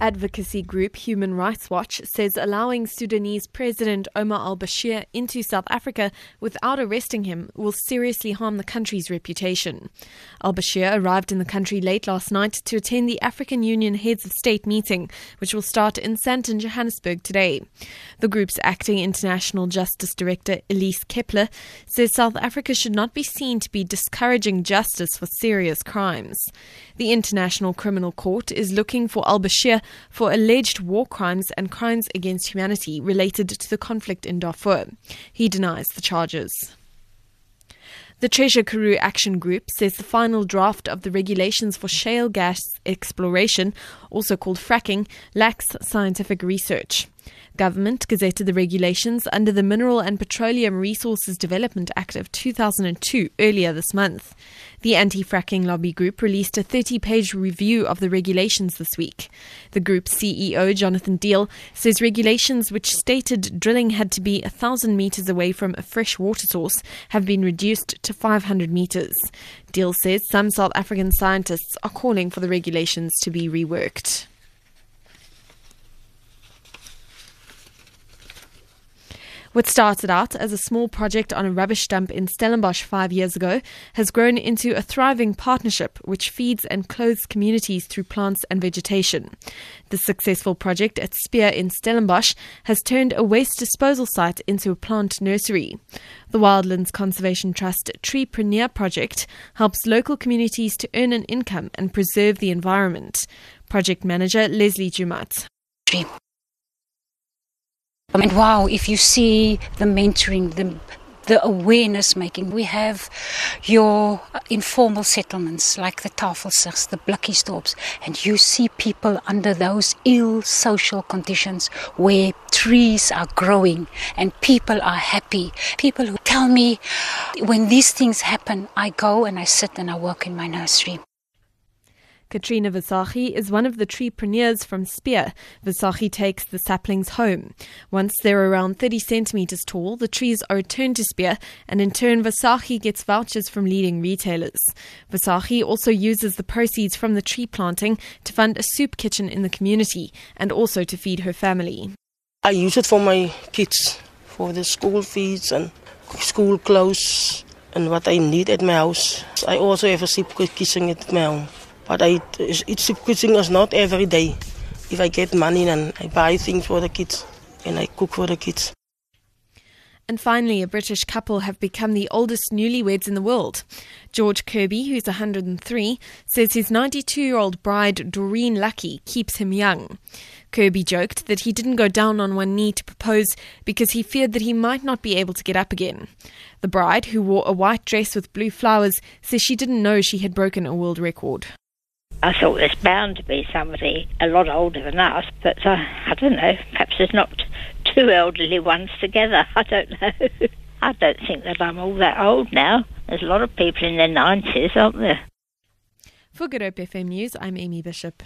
Advocacy group Human Rights Watch says allowing Sudanese President Omar al Bashir into South Africa without arresting him will seriously harm the country's reputation. Al Bashir arrived in the country late last night to attend the African Union Heads of State meeting, which will start in Sandton, Johannesburg today. The group's acting international justice director, Elise Keppler, says South Africa should not be seen to be discouraging justice for serious crimes. The International Criminal Court is looking for al Bashir for alleged war crimes and crimes against humanity related to the conflict in Darfur. He denies the charges. The Treasure Karoo Action Group says the final draft of the regulations for shale gas exploration, also called fracking, lacks scientific research. Government gazetted the regulations under the Mineral and Petroleum Resources Development Act of 2002 earlier this month. The anti fracking lobby group released a 30 page review of the regulations this week. The group's CEO, Jonathan Deal, says regulations which stated drilling had to be 1,000 metres away from a fresh water source have been reduced to 500 metres. Deal says some South African scientists are calling for the regulations to be reworked. What started out as a small project on a rubbish dump in Stellenbosch five years ago has grown into a thriving partnership which feeds and clothes communities through plants and vegetation. The successful project at Spier in Stellenbosch has turned a waste disposal site into a plant nursery. The Wildlands Conservation Trust Treepreneur project helps local communities to earn an income and preserve the environment. Project manager Leslie Jumat. I mean, wow, if you see the mentoring, the the awareness making. We have your informal settlements like the Tafelsers, the Blikkiesdorps, and you see people under those ill social conditions where trees are growing and people are happy. People who tell me when these things happen, I go and I sit and I work in my nursery. Katrina Visagie is one of the treepreneurs from Spier. Visagie takes the saplings home. Once they're around 30 centimeters tall, the trees are returned to Spier, and in turn, Visagie gets vouchers from leading retailers. Visagie also uses the proceeds from the tree planting to fund a soup kitchen in the community and also to feed her family. I use it for my kids, for the school fees and school clothes and what I need at my house. I also have a soup kitchen at my home. But I soup cooking is not every day. If I get money, then I buy things for the kids and I cook for the kids. And finally, a British couple have become the oldest newlyweds in the world. George Kirby, who's 103, says his 92 year old bride, Doreen Luckie, keeps him young. Kirby joked that he didn't go down on one knee to propose because he feared that he might not be able to get up again. The bride, who wore a white dress with blue flowers, says she didn't know she had broken a world record. I thought there's bound to be somebody a lot older than us, but uh, I don't know. Perhaps there's not two elderly ones together. I don't know. I don't think that I'm all that old now. There's a lot of people in their 90s, aren't there? For Good Hope FM News, I'm Amy Bishop.